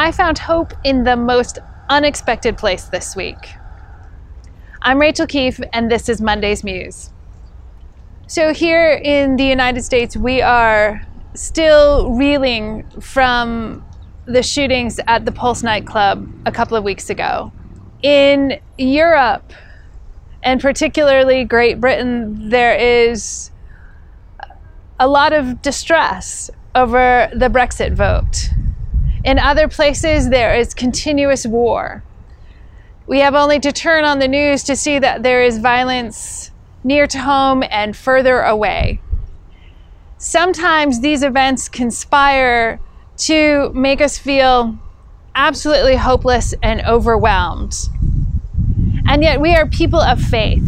I found hope in the most unexpected place this week. I'm Rachael Keefe, and this is Monday's Muse. So, here in the United States, we are still reeling from the shootings at the Pulse nightclub a couple of weeks ago. In Europe, and particularly Great Britain, there is a lot of distress over the Brexit vote. In other places, there is continuous war. We have only to turn on the news to see that there is violence near to home and further away. Sometimes these events conspire to make us feel absolutely hopeless and overwhelmed. And yet, we are people of faith.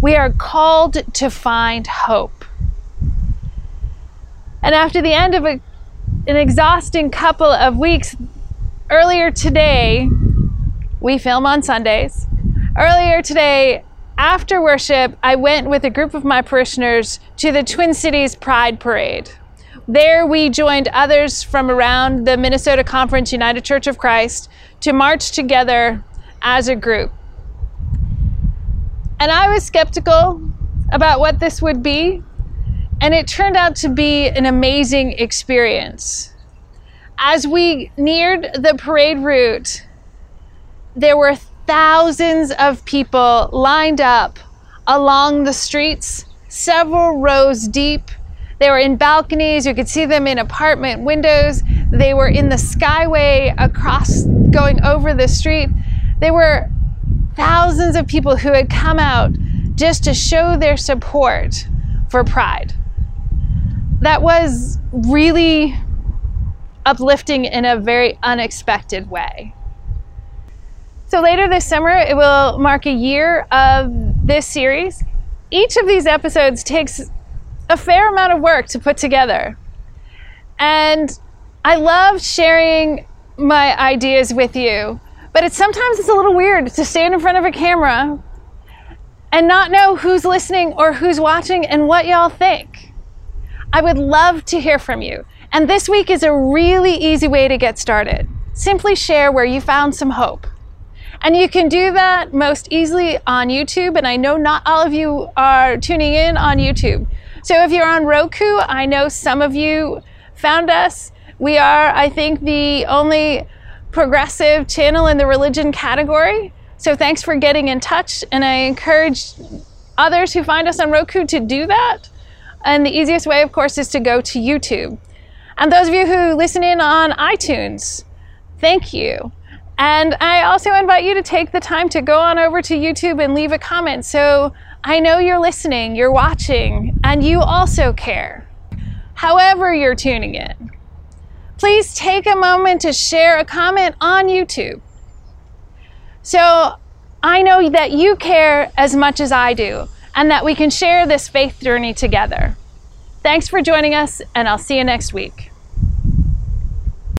We are called to find hope. And after the end of a, an exhausting couple of weeks, earlier today, we film on Sundays. Earlier today, after worship, I went with a group of my parishioners to the Twin Cities Pride Parade. There, we joined others from around the Minnesota Conference United Church of Christ to march together as a group. And I was skeptical about what this would be, and it turned out to be an amazing experience. As we neared the parade route, there were thousands of people lined up along the streets, several rows deep. They were in balconies, you could see them in apartment windows. They were in the skyway across, going over the street. There were thousands of people who had come out just to show their support for Pride. That was really uplifting in a very unexpected way. So later this summer, it will mark a year of this series. Each of these episodes takes a fair amount of work to put together. And I love sharing my ideas with you, but it's sometimes it's a little weird to stand in front of a camera and not know who's listening or who's watching and what y'all think. I would love to hear from you. And this week is a really easy way to get started. Simply share where you found some hope. And you can do that most easily on YouTube. And I know not all of you are tuning in on YouTube. So if you're on Roku, I know some of you found us. We are, I think, the only progressive channel in the religion category. So thanks for getting in touch. And I encourage others who find us on Roku to do that. And the easiest way, of course, is to go to YouTube. And those of you who listen in on iTunes, thank you. And I also invite you to take the time to go on over to YouTube and leave a comment so I know you're listening, you're watching, and you also care. However, you're tuning in, please take a moment to share a comment on YouTube. So I know that you care as much as I do, and that we can share this faith journey together. Thanks for joining us, and I'll see you next week.